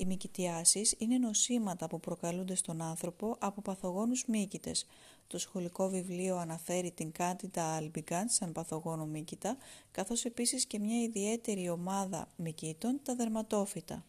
Οι μυκητιάσεις είναι νοσήματα που προκαλούνται στον άνθρωπο από παθογόνους μύκητες. Το σχολικό βιβλίο αναφέρει την Candida albicans σαν παθογόνο μύκητα, καθώς επίσης και μια ιδιαίτερη ομάδα μυκήτων, τα δερματόφυτα.